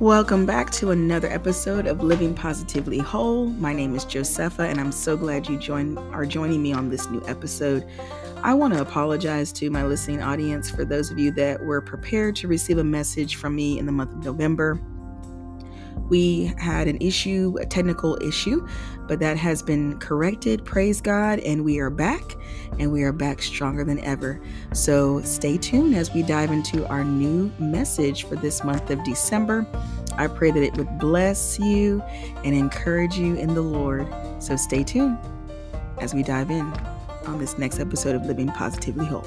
Welcome back to another episode of Living Positively Whole. My name is Josepha, and I'm so glad you join, are joining me on this new episode. I want to apologize to my listening audience for those of you that were prepared to receive a message from me in the month of November. We had an issue, a technical issue, but that has been corrected. Praise God. And we are back, and we are back stronger than ever. So stay tuned as we dive into our new message for this month of December. I pray that it would bless you and encourage you in the Lord. So stay tuned as we dive in on this next episode of Living Positively Whole.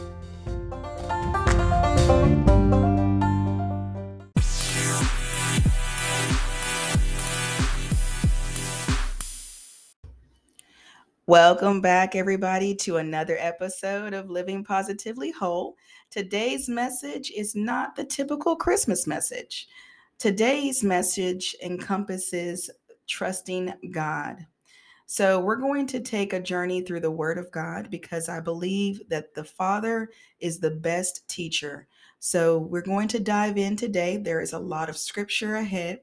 Welcome back, everybody, to another episode of Living Positively Whole. Today's message is not the typical Christmas message. Today's message encompasses trusting God. So, we're going to take a journey through the Word of God because I believe that the Father is the best teacher. So, we're going to dive in today. There is a lot of scripture ahead.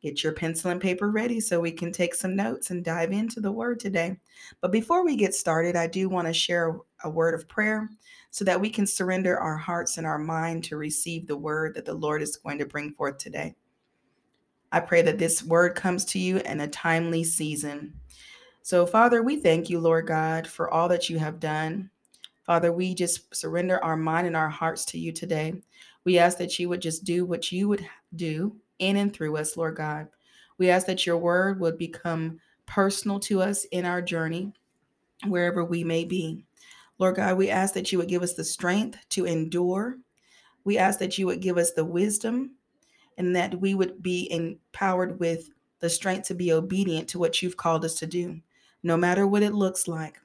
Get your pencil and paper ready so we can take some notes and dive into the word today. But before we get started, I do want to share a word of prayer so that we can surrender our hearts and our mind to receive the word that the Lord is going to bring forth today. I pray that this word comes to you in a timely season. So, Father, we thank you, Lord God, for all that you have done. Father, we just surrender our mind and our hearts to you today. We ask that you would just do what you would do in and through us, Lord God. We ask that your word would become personal to us in our journey, wherever we may be. Lord God, we ask that you would give us the strength to endure. We ask that you would give us the wisdom and that we would be empowered with the strength to be obedient to what you've called us to do, no matter what it looks like.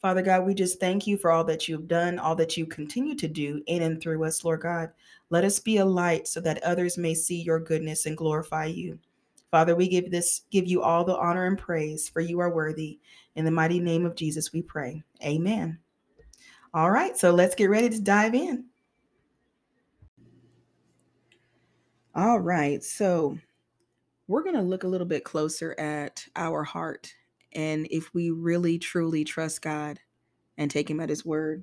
Father God, we just thank you for all that you've done, all that you continue to do in and through us, Lord God. Let us be a light so that others may see your goodness and glorify you. Father, we give this give you all the honor and praise for you are worthy. In the mighty name of Jesus we pray. Amen. All right, so let's get ready to dive in. All right, so we're going to look a little bit closer at our heart and if we really truly trust God and take Him at His word.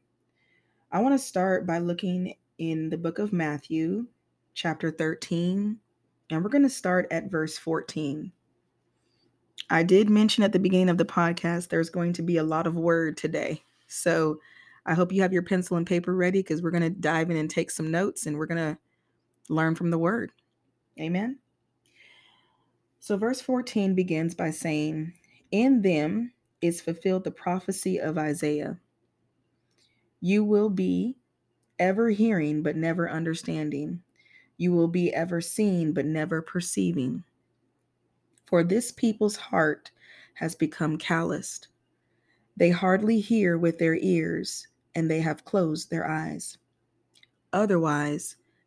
I want to start by looking in the book of Matthew, chapter 13, and we're going to start at verse 14. I did mention at the beginning of the podcast there's going to be a lot of word today. So I hope you have your pencil and paper ready because we're going to dive in and take some notes and we're going to learn from the word. Amen. So, verse 14 begins by saying, In them is fulfilled the prophecy of Isaiah. You will be ever hearing but never understanding. You will be ever seeing but never perceiving. For this people's heart has become calloused. They hardly hear with their ears, and they have closed their eyes. Otherwise,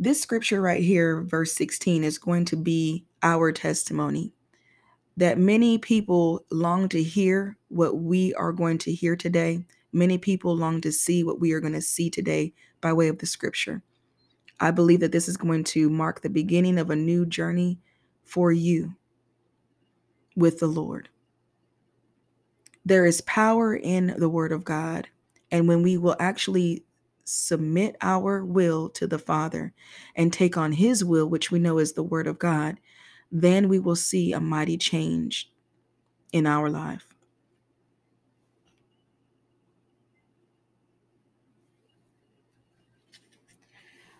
This scripture right here, verse 16, is going to be our testimony that many people long to hear what we are going to hear today. Many people long to see what we are going to see today by way of the scripture. I believe that this is going to mark the beginning of a new journey for you with the Lord. There is power in the Word of God. And when we will actually submit our will to the Father and take on His will, which we know is the Word of God, then we will see a mighty change in our life.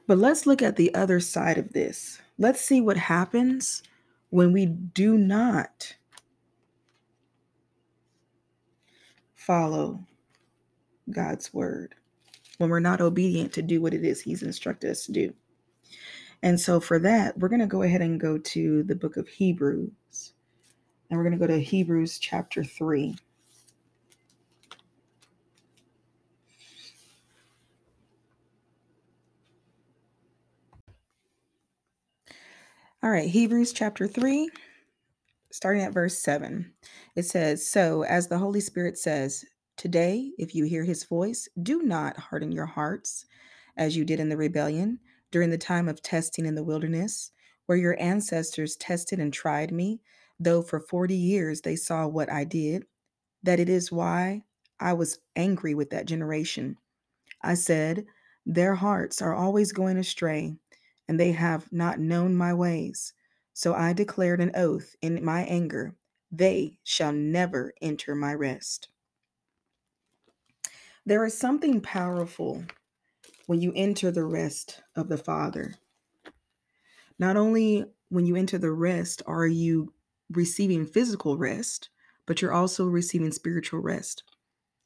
But let's look at the other side of this. Let's see what happens when we do not follow God's word, when we're not obedient to do what it is He's instructed us to do. And so for that, we're going to go ahead and go to the book of Hebrews. And we're going to go to Hebrews chapter 3. All right, Hebrews chapter 3, starting at verse 7. It says, So, as the Holy Spirit says, Today, if you hear his voice, do not harden your hearts as you did in the rebellion during the time of testing in the wilderness, where your ancestors tested and tried me, though for 40 years they saw what I did. That it is why I was angry with that generation. I said, Their hearts are always going astray and they have not known my ways. So I declared an oath in my anger they shall never enter my rest. There is something powerful when you enter the rest of the Father. Not only when you enter the rest are you receiving physical rest, but you're also receiving spiritual rest.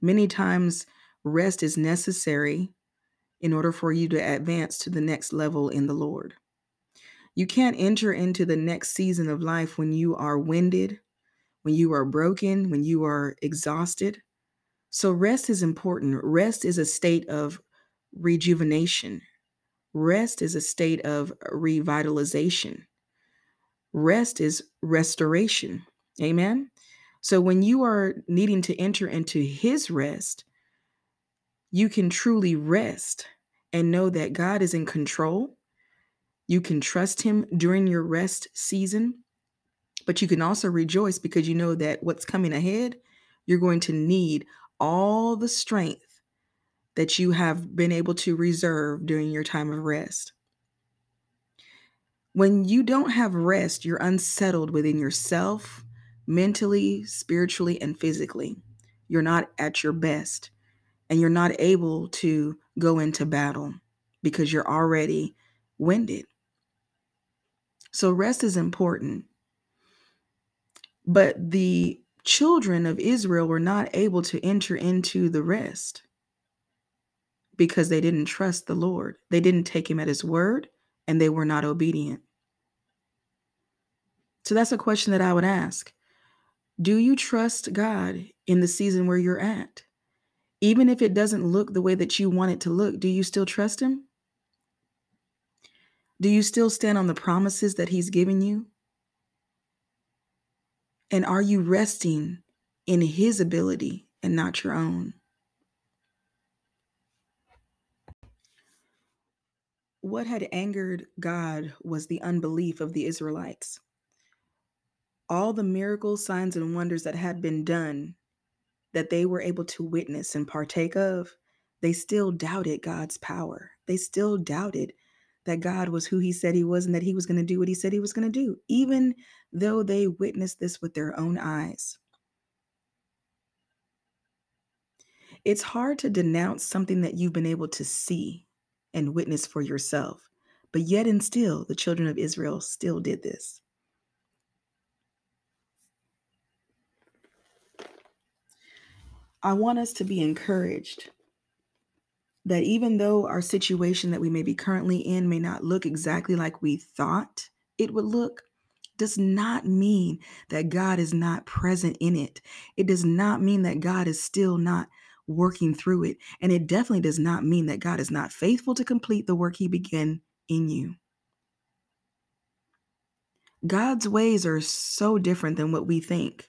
Many times, rest is necessary in order for you to advance to the next level in the Lord. You can't enter into the next season of life when you are winded, when you are broken, when you are exhausted. So, rest is important. Rest is a state of rejuvenation, rest is a state of revitalization, rest is restoration. Amen. So, when you are needing to enter into His rest, you can truly rest and know that God is in control. You can trust Him during your rest season, but you can also rejoice because you know that what's coming ahead, you're going to need all the strength that you have been able to reserve during your time of rest. When you don't have rest, you're unsettled within yourself, mentally, spiritually, and physically. You're not at your best and you're not able to go into battle because you're already winded. So, rest is important. But the children of Israel were not able to enter into the rest because they didn't trust the Lord. They didn't take him at his word and they were not obedient. So, that's a question that I would ask Do you trust God in the season where you're at? Even if it doesn't look the way that you want it to look, do you still trust Him? Do you still stand on the promises that He's given you? And are you resting in His ability and not your own? What had angered God was the unbelief of the Israelites. All the miracles, signs, and wonders that had been done that they were able to witness and partake of, they still doubted God's power. They still doubted that God was who he said he was and that he was going to do what he said he was going to do, even though they witnessed this with their own eyes. It's hard to denounce something that you've been able to see and witness for yourself, but yet and still, the children of Israel still did this. I want us to be encouraged that even though our situation that we may be currently in may not look exactly like we thought it would look, does not mean that God is not present in it. It does not mean that God is still not working through it. And it definitely does not mean that God is not faithful to complete the work he began in you. God's ways are so different than what we think.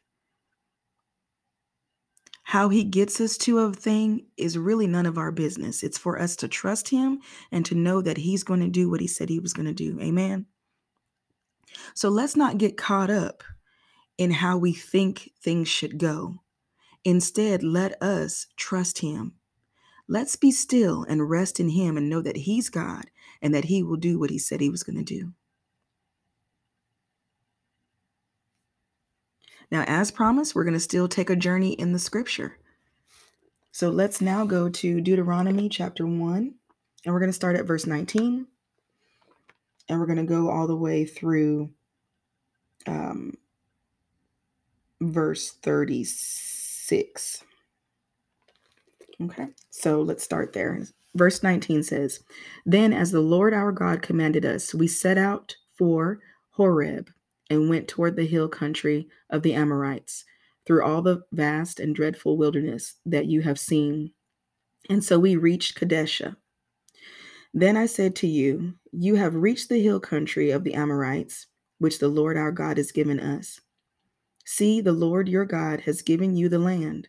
How he gets us to a thing is really none of our business. It's for us to trust him and to know that he's going to do what he said he was going to do. Amen. So let's not get caught up in how we think things should go. Instead, let us trust him. Let's be still and rest in him and know that he's God and that he will do what he said he was going to do. Now, as promised, we're going to still take a journey in the scripture. So let's now go to Deuteronomy chapter 1, and we're going to start at verse 19, and we're going to go all the way through um, verse 36. Okay, so let's start there. Verse 19 says, Then as the Lord our God commanded us, we set out for Horeb and went toward the hill country of the Amorites through all the vast and dreadful wilderness that you have seen. And so we reached Kadesha. Then I said to you, You have reached the hill country of the Amorites, which the Lord our God has given us. See, the Lord your God has given you the land.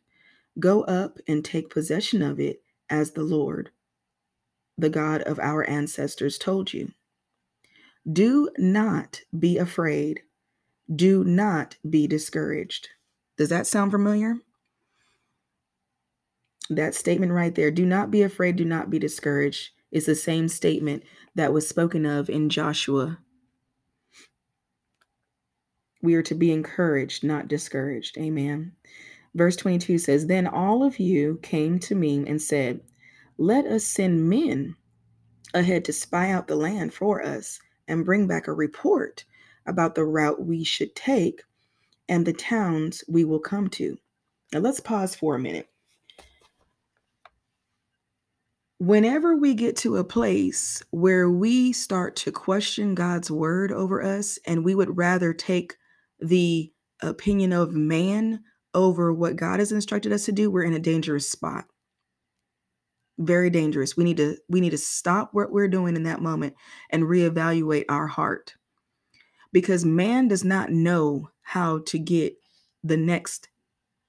Go up and take possession of it as the Lord, the God of our ancestors, told you. Do not be afraid. Do not be discouraged. Does that sound familiar? That statement right there, do not be afraid, do not be discouraged, is the same statement that was spoken of in Joshua. We are to be encouraged, not discouraged. Amen. Verse 22 says, Then all of you came to me and said, Let us send men ahead to spy out the land for us and bring back a report about the route we should take and the towns we will come to. Now let's pause for a minute. Whenever we get to a place where we start to question God's word over us and we would rather take the opinion of man over what God has instructed us to do, we're in a dangerous spot. Very dangerous. We need to we need to stop what we're doing in that moment and reevaluate our heart. Because man does not know how to get the next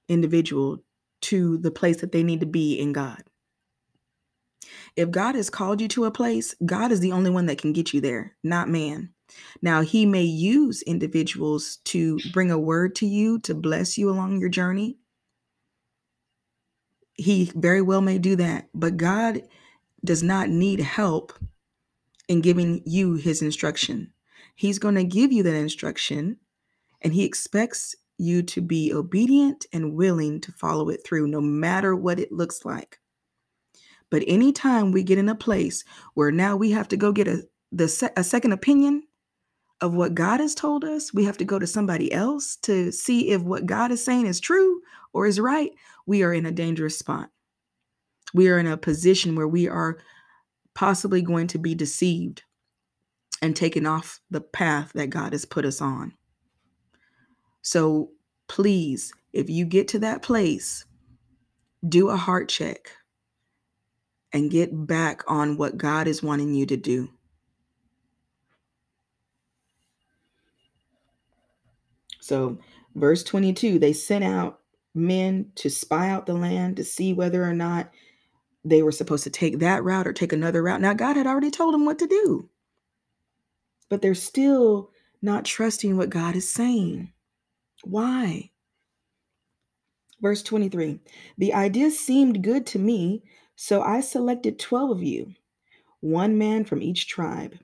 individual to the place that they need to be in God. If God has called you to a place, God is the only one that can get you there, not man. Now, he may use individuals to bring a word to you to bless you along your journey. He very well may do that, but God does not need help in giving you his instruction. He's going to give you that instruction, and he expects you to be obedient and willing to follow it through, no matter what it looks like. But anytime we get in a place where now we have to go get a the a second opinion of what God has told us, we have to go to somebody else to see if what God is saying is true or is right, we are in a dangerous spot. We are in a position where we are possibly going to be deceived and taken off the path that God has put us on. So please, if you get to that place, do a heart check and get back on what God is wanting you to do. So, verse 22 they sent out men to spy out the land to see whether or not they were supposed to take that route or take another route. Now, God had already told them what to do, but they're still not trusting what God is saying. Why? Verse 23 The idea seemed good to me, so I selected 12 of you, one man from each tribe.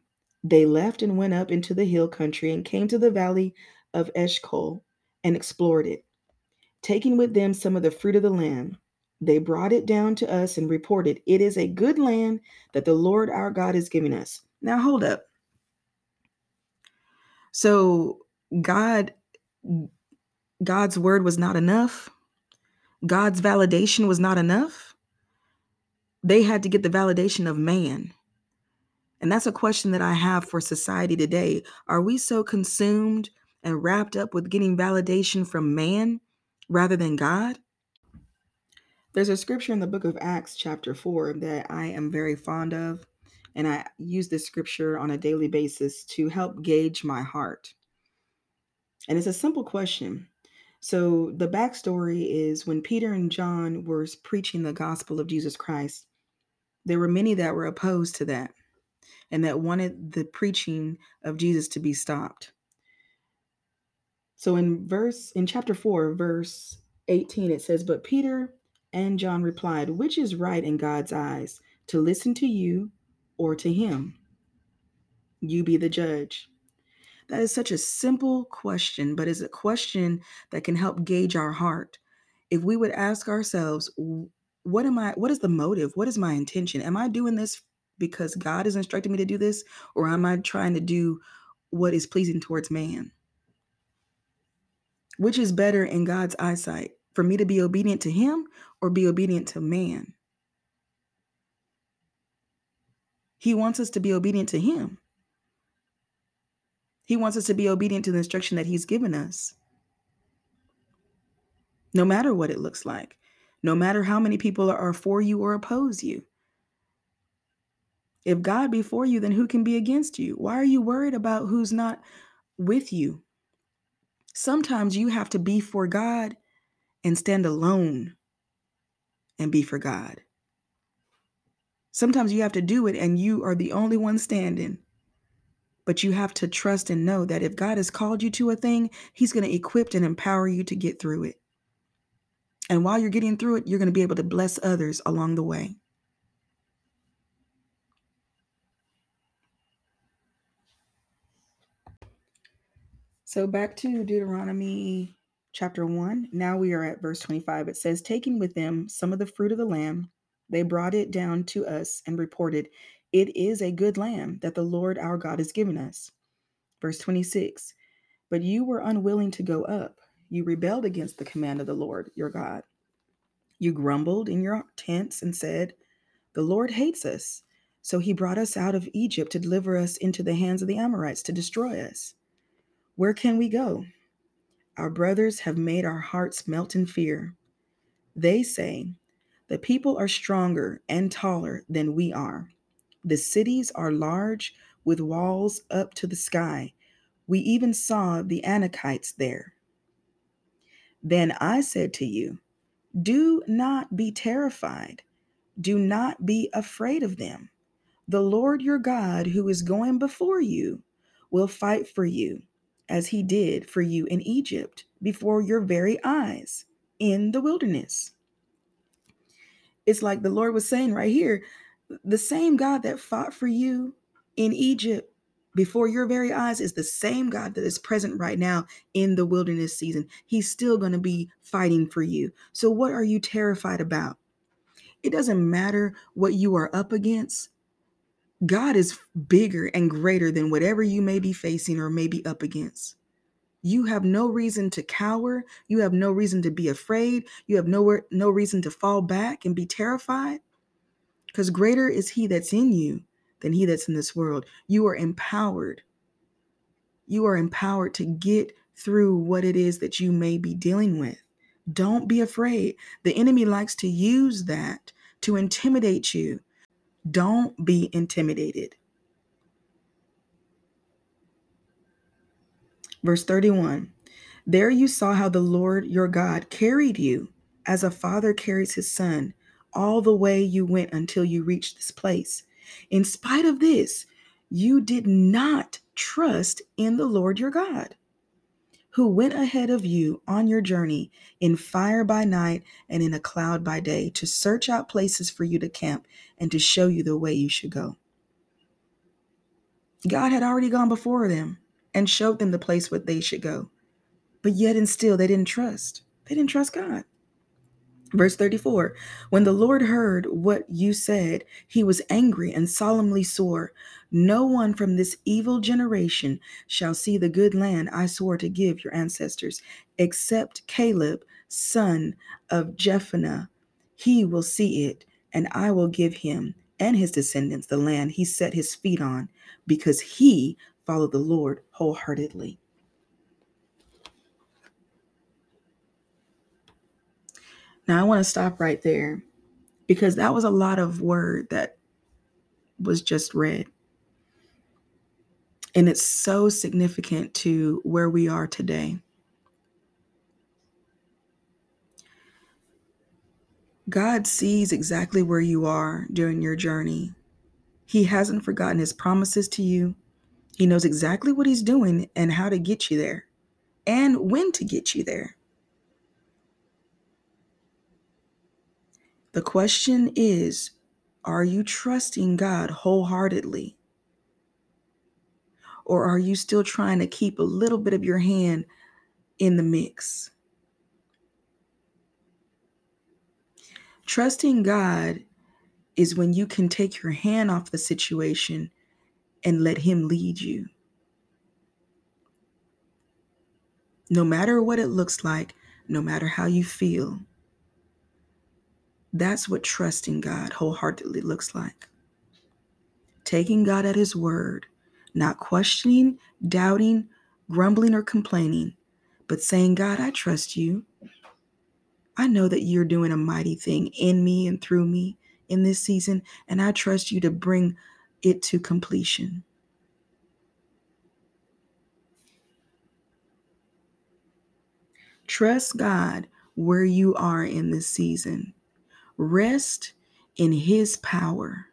They left and went up into the hill country and came to the valley of Eshcol and explored it, taking with them some of the fruit of the land. They brought it down to us and reported, It is a good land that the Lord our God is giving us. Now, hold up. So, God, God's word was not enough. God's validation was not enough. They had to get the validation of man. And that's a question that I have for society today. Are we so consumed and wrapped up with getting validation from man rather than God? There's a scripture in the book of Acts, chapter 4, that I am very fond of. And I use this scripture on a daily basis to help gauge my heart. And it's a simple question. So, the backstory is when Peter and John were preaching the gospel of Jesus Christ, there were many that were opposed to that and that wanted the preaching of Jesus to be stopped. So in verse in chapter 4 verse 18 it says but Peter and John replied which is right in God's eyes to listen to you or to him. You be the judge. That is such a simple question but is a question that can help gauge our heart. If we would ask ourselves what am I what is the motive? What is my intention? Am I doing this because God is instructing me to do this or am I trying to do what is pleasing towards man? Which is better in God's eyesight? For me to be obedient to him or be obedient to man? He wants us to be obedient to Him. He wants us to be obedient to the instruction that He's given us, no matter what it looks like, no matter how many people are for you or oppose you. If God be for you, then who can be against you? Why are you worried about who's not with you? Sometimes you have to be for God and stand alone and be for God. Sometimes you have to do it and you are the only one standing. But you have to trust and know that if God has called you to a thing, He's going to equip and empower you to get through it. And while you're getting through it, you're going to be able to bless others along the way. So back to Deuteronomy chapter 1. Now we are at verse 25. It says, Taking with them some of the fruit of the lamb, they brought it down to us and reported, It is a good lamb that the Lord our God has given us. Verse 26 But you were unwilling to go up. You rebelled against the command of the Lord your God. You grumbled in your tents and said, The Lord hates us. So he brought us out of Egypt to deliver us into the hands of the Amorites to destroy us. Where can we go? Our brothers have made our hearts melt in fear. They say, The people are stronger and taller than we are. The cities are large with walls up to the sky. We even saw the Anakites there. Then I said to you, Do not be terrified. Do not be afraid of them. The Lord your God, who is going before you, will fight for you, as he did for you in Egypt, before your very eyes, in the wilderness. It's like the Lord was saying right here the same God that fought for you in Egypt before your very eyes is the same God that is present right now in the wilderness season. He's still going to be fighting for you. So, what are you terrified about? It doesn't matter what you are up against. God is bigger and greater than whatever you may be facing or may be up against. You have no reason to cower. You have no reason to be afraid. You have no, no reason to fall back and be terrified. Because greater is He that's in you than He that's in this world. You are empowered. You are empowered to get through what it is that you may be dealing with. Don't be afraid. The enemy likes to use that to intimidate you. Don't be intimidated. Verse 31 There you saw how the Lord your God carried you as a father carries his son all the way you went until you reached this place. In spite of this, you did not trust in the Lord your God, who went ahead of you on your journey in fire by night and in a cloud by day to search out places for you to camp and to show you the way you should go. God had already gone before them and showed them the place where they should go. But yet and still they didn't trust. They didn't trust God. Verse 34 When the Lord heard what you said, he was angry and solemnly swore, No one from this evil generation shall see the good land I swore to give your ancestors, except Caleb, son of Jephunneh. He will see it, and I will give him and his descendants the land he set his feet on, because he followed the Lord wholeheartedly. Now, I want to stop right there because that was a lot of word that was just read. And it's so significant to where we are today. God sees exactly where you are during your journey. He hasn't forgotten his promises to you. He knows exactly what he's doing and how to get you there and when to get you there. The question is Are you trusting God wholeheartedly? Or are you still trying to keep a little bit of your hand in the mix? Trusting God is when you can take your hand off the situation and let Him lead you. No matter what it looks like, no matter how you feel, that's what trusting God wholeheartedly looks like. taking God at His word, not questioning, doubting, grumbling, or complaining, but saying, God, I trust you. I know that you're doing a mighty thing in me and through me in this season, and I trust you to bring it to completion. Trust God where you are in this season. Rest in His power.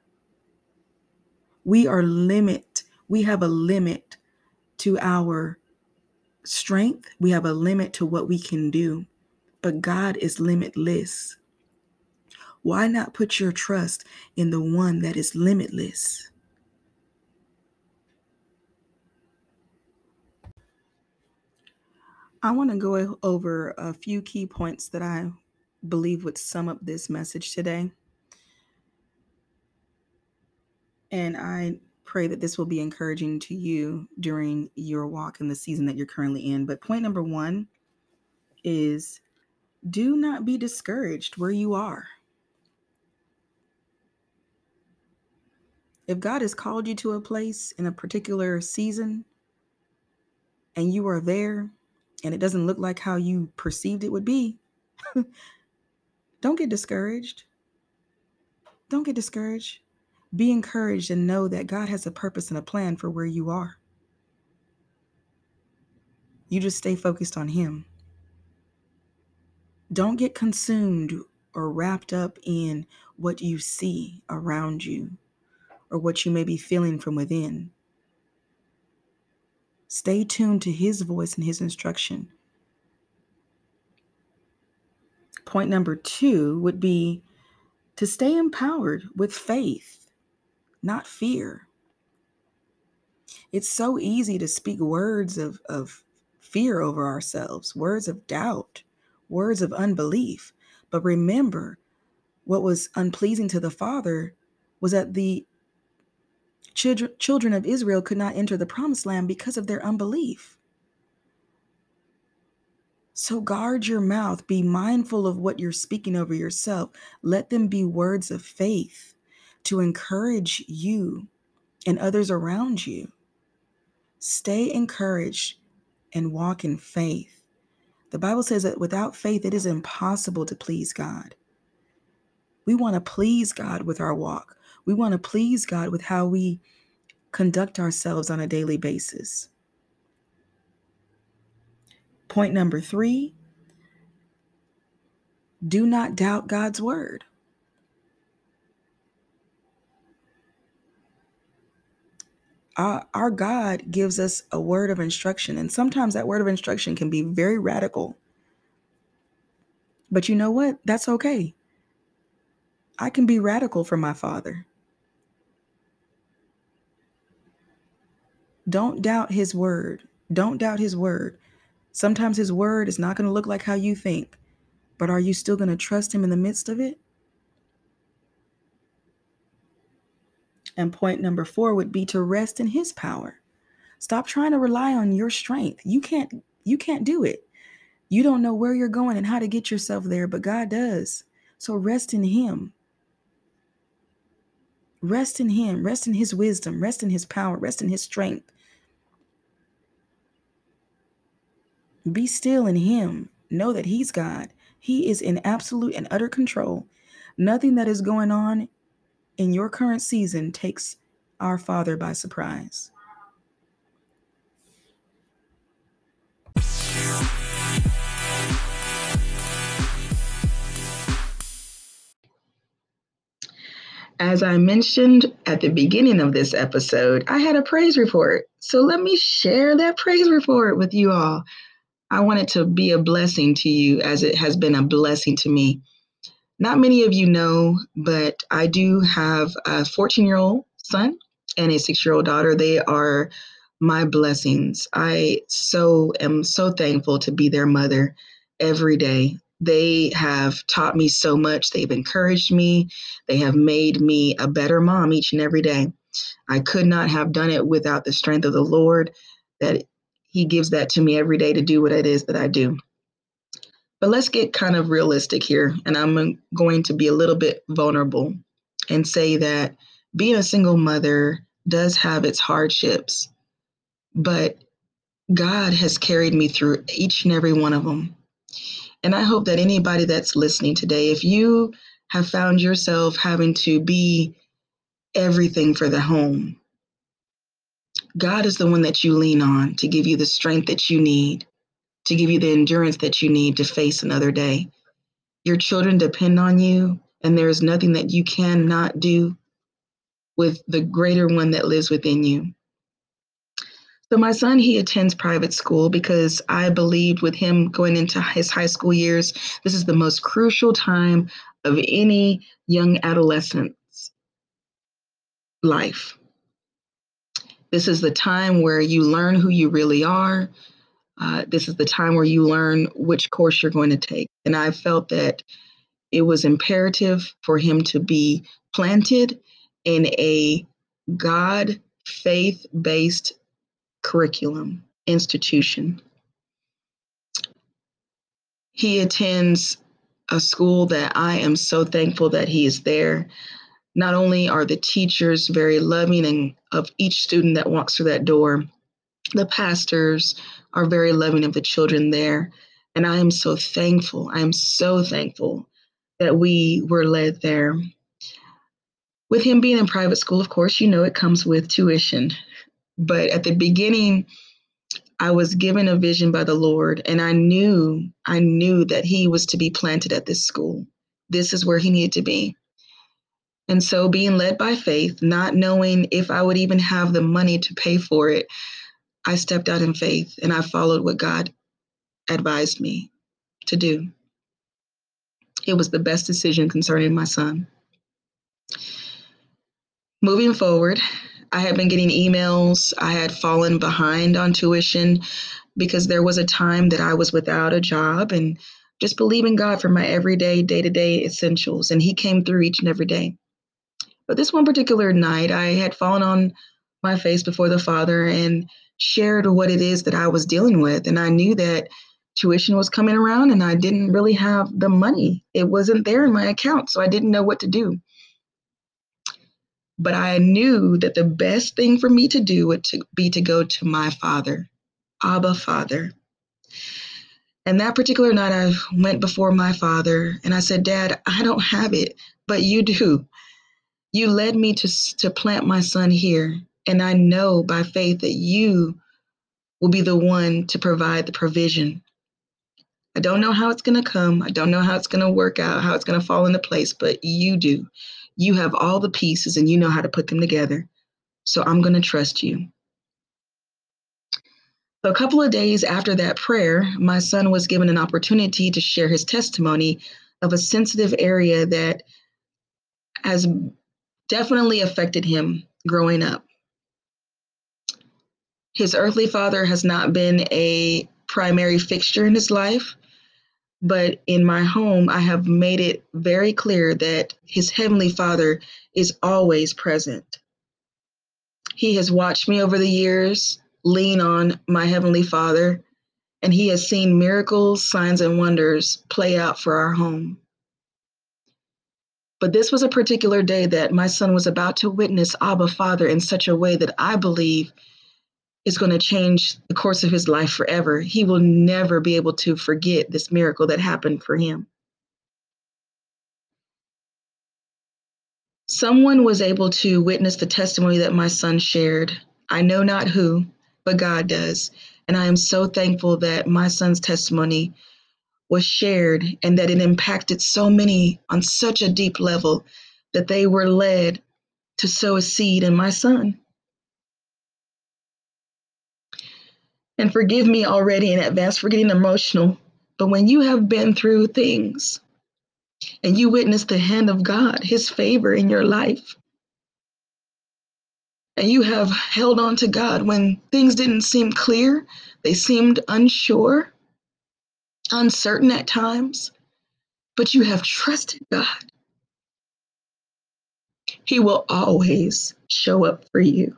We are limit. We have a limit to our strength. We have a limit to what we can do. But God is limitless. Why not put your trust in the one that is limitless? I want to go over a few key points that I believe would sum up this message today. And I pray that this will be encouraging to you during your walk in the season that you're currently in. But point number one is do not be discouraged where you are. If God has called you to a place in a particular season and you are there and it doesn't look like how you perceived it would be, don't get discouraged. Don't get discouraged. Be encouraged and know that God has a purpose and a plan for where you are. You just stay focused on Him. Don't get consumed or wrapped up in what you see around you or what you may be feeling from within. Stay tuned to His voice and His instruction. Point number two would be to stay empowered with faith, not fear. It's so easy to speak words of, of fear over ourselves, words of doubt, words of unbelief. But remember, what was unpleasing to the Father was that the children, children of Israel could not enter the promised land because of their unbelief. So guard your mouth. Be mindful of what you're speaking over yourself. Let them be words of faith to encourage you and others around you. Stay encouraged and walk in faith. The Bible says that without faith, it is impossible to please God. We want to please God with our walk. We want to please God with how we conduct ourselves on a daily basis. Point number three do not doubt God's word. Our, our, God gives us a word of instruction, and sometimes that word of instruction can be very radical. But you know what? That's okay. I can be radical for my Father. Don't doubt his word. Don't doubt his word. Sometimes his word is not going to look like how you think, but are you still going to trust him in the midst of it? And point number four would be to rest in his power. Stop trying to rely on your strength. You can't you can't do it. You don't know where you're going and how to get yourself there, but God does. So rest in him. Rest in him, rest in his wisdom, rest in his power, rest in his strength. Be still in Him. Know that He's God. He is in absolute and utter control. Nothing that is going on in your current season takes our Father by surprise. As I mentioned at the beginning of this episode, I had a praise report. So let me share that praise report with you all. I want it to be a blessing to you as it has been a blessing to me. Not many of you know, but I do have a 14 year old son and a six year old daughter. They are my blessings. I so am so thankful to be their mother every day. They have taught me so much. They've encouraged me. They have made me a better mom each and every day. I could not have done it without the strength of the Lord that he gives that to me every day to do what it is that I do. But let's get kind of realistic here. And I'm going to be a little bit vulnerable and say that being a single mother does have its hardships, but God has carried me through each and every one of them. And I hope that anybody that's listening today, if you have found yourself having to be everything for the home, God is the one that you lean on to give you the strength that you need, to give you the endurance that you need to face another day. Your children depend on you, and there is nothing that you cannot do with the greater one that lives within you. So, my son, he attends private school because I believed with him going into his high school years, this is the most crucial time of any young adolescent's life. This is the time where you learn who you really are. Uh, this is the time where you learn which course you're going to take. And I felt that it was imperative for him to be planted in a God faith based curriculum institution. He attends a school that I am so thankful that he is there. Not only are the teachers very loving and of each student that walks through that door, the pastors are very loving of the children there. And I am so thankful. I am so thankful that we were led there. With him being in private school, of course, you know it comes with tuition. But at the beginning, I was given a vision by the Lord, and I knew, I knew that he was to be planted at this school. This is where he needed to be. And so, being led by faith, not knowing if I would even have the money to pay for it, I stepped out in faith and I followed what God advised me to do. It was the best decision concerning my son. Moving forward, I had been getting emails. I had fallen behind on tuition because there was a time that I was without a job and just believing God for my everyday, day to day essentials. And He came through each and every day. But this one particular night, I had fallen on my face before the Father and shared what it is that I was dealing with. And I knew that tuition was coming around and I didn't really have the money. It wasn't there in my account, so I didn't know what to do. But I knew that the best thing for me to do would to be to go to my father, Abba Father. And that particular night, I went before my father and I said, Dad, I don't have it, but you do. You led me to, to plant my son here. And I know by faith that you will be the one to provide the provision. I don't know how it's going to come. I don't know how it's going to work out, how it's going to fall into place, but you do. You have all the pieces and you know how to put them together. So I'm going to trust you. So, a couple of days after that prayer, my son was given an opportunity to share his testimony of a sensitive area that has definitely affected him growing up. His earthly father has not been a primary fixture in his life. But in my home, I have made it very clear that his heavenly father is always present. He has watched me over the years lean on my heavenly father, and he has seen miracles, signs, and wonders play out for our home. But this was a particular day that my son was about to witness Abba Father in such a way that I believe is going to change the course of his life forever. He will never be able to forget this miracle that happened for him. Someone was able to witness the testimony that my son shared. I know not who, but God does. And I am so thankful that my son's testimony was shared and that it impacted so many on such a deep level that they were led to sow a seed in my son. And forgive me already in advance for getting emotional. But when you have been through things and you witness the hand of God, His favor in your life, and you have held on to God when things didn't seem clear, they seemed unsure, uncertain at times, but you have trusted God, He will always show up for you.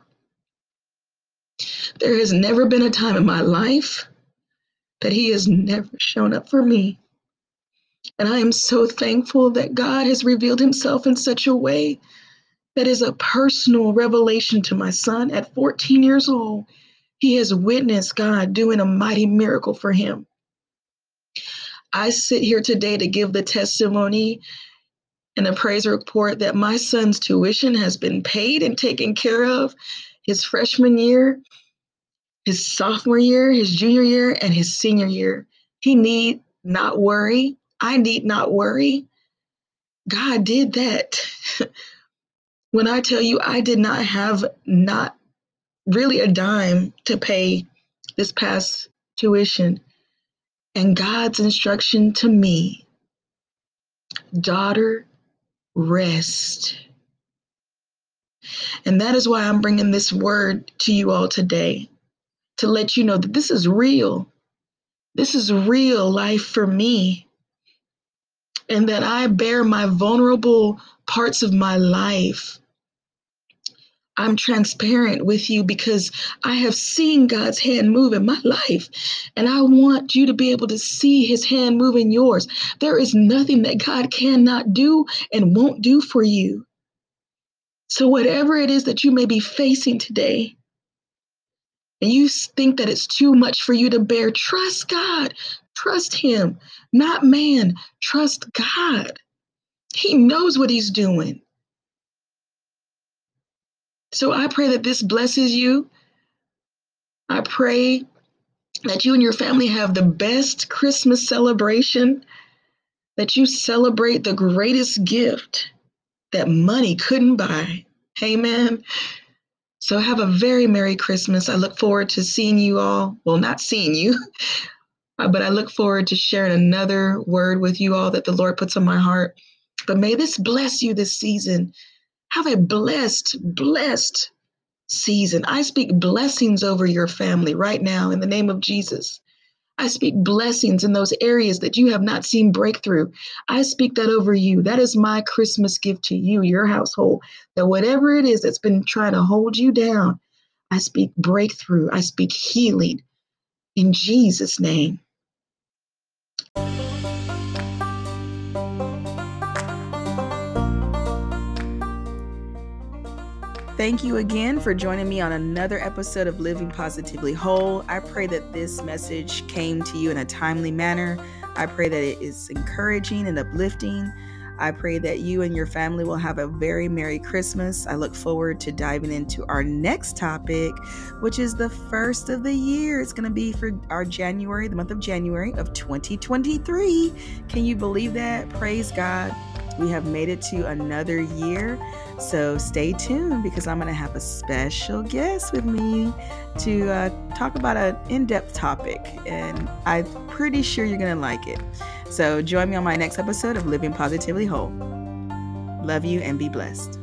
There has never been a time in my life that He has never shown up for me. And I am so thankful that God has revealed Himself in such a way That is a personal revelation to my son at 14 years old. He has witnessed God doing a mighty miracle for him. I sit here today to give the testimony and a praise report that my son's tuition has been paid and taken care of his freshman year, his sophomore year, his junior year, and his senior year. He need not worry. I need not worry. God did that. when I tell you I did not have not really a dime to pay this past tuition, and God's instruction to me, daughter, rest. And that is why I'm bringing this word to you all today to let you know that this is real. This is real life for me. And that I bear my vulnerable parts of my life. I'm transparent with you because I have seen God's hand move in my life. And I want you to be able to see his hand move in yours. There is nothing that God cannot do and won't do for you. So, whatever it is that you may be facing today, and you think that it's too much for you to bear, trust God. Trust Him, not man. Trust God. He knows what He's doing. So I pray that this blesses you. I pray that you and your family have the best Christmas celebration, that you celebrate the greatest gift that money couldn't buy. Amen. So have a very Merry Christmas. I look forward to seeing you all. Well, not seeing you, but I look forward to sharing another word with you all that the Lord puts on my heart. But may this bless you this season. Have a blessed, blessed season. I speak blessings over your family right now in the name of Jesus. I speak blessings in those areas that you have not seen breakthrough. I speak that over you. That is my Christmas gift to you, your household, that whatever it is that's been trying to hold you down, I speak breakthrough. I speak healing in Jesus' name. Thank you again for joining me on another episode of Living Positively Whole. I pray that this message came to you in a timely manner. I pray that it is encouraging and uplifting. I pray that you and your family will have a very Merry Christmas. I look forward to diving into our next topic, which is the first of the year. It's going to be for our January, the month of January of 2023. Can you believe that? Praise God. We have made it to another year. So stay tuned because I'm going to have a special guest with me to uh, talk about an in depth topic. And I'm pretty sure you're going to like it. So join me on my next episode of Living Positively Whole. Love you and be blessed.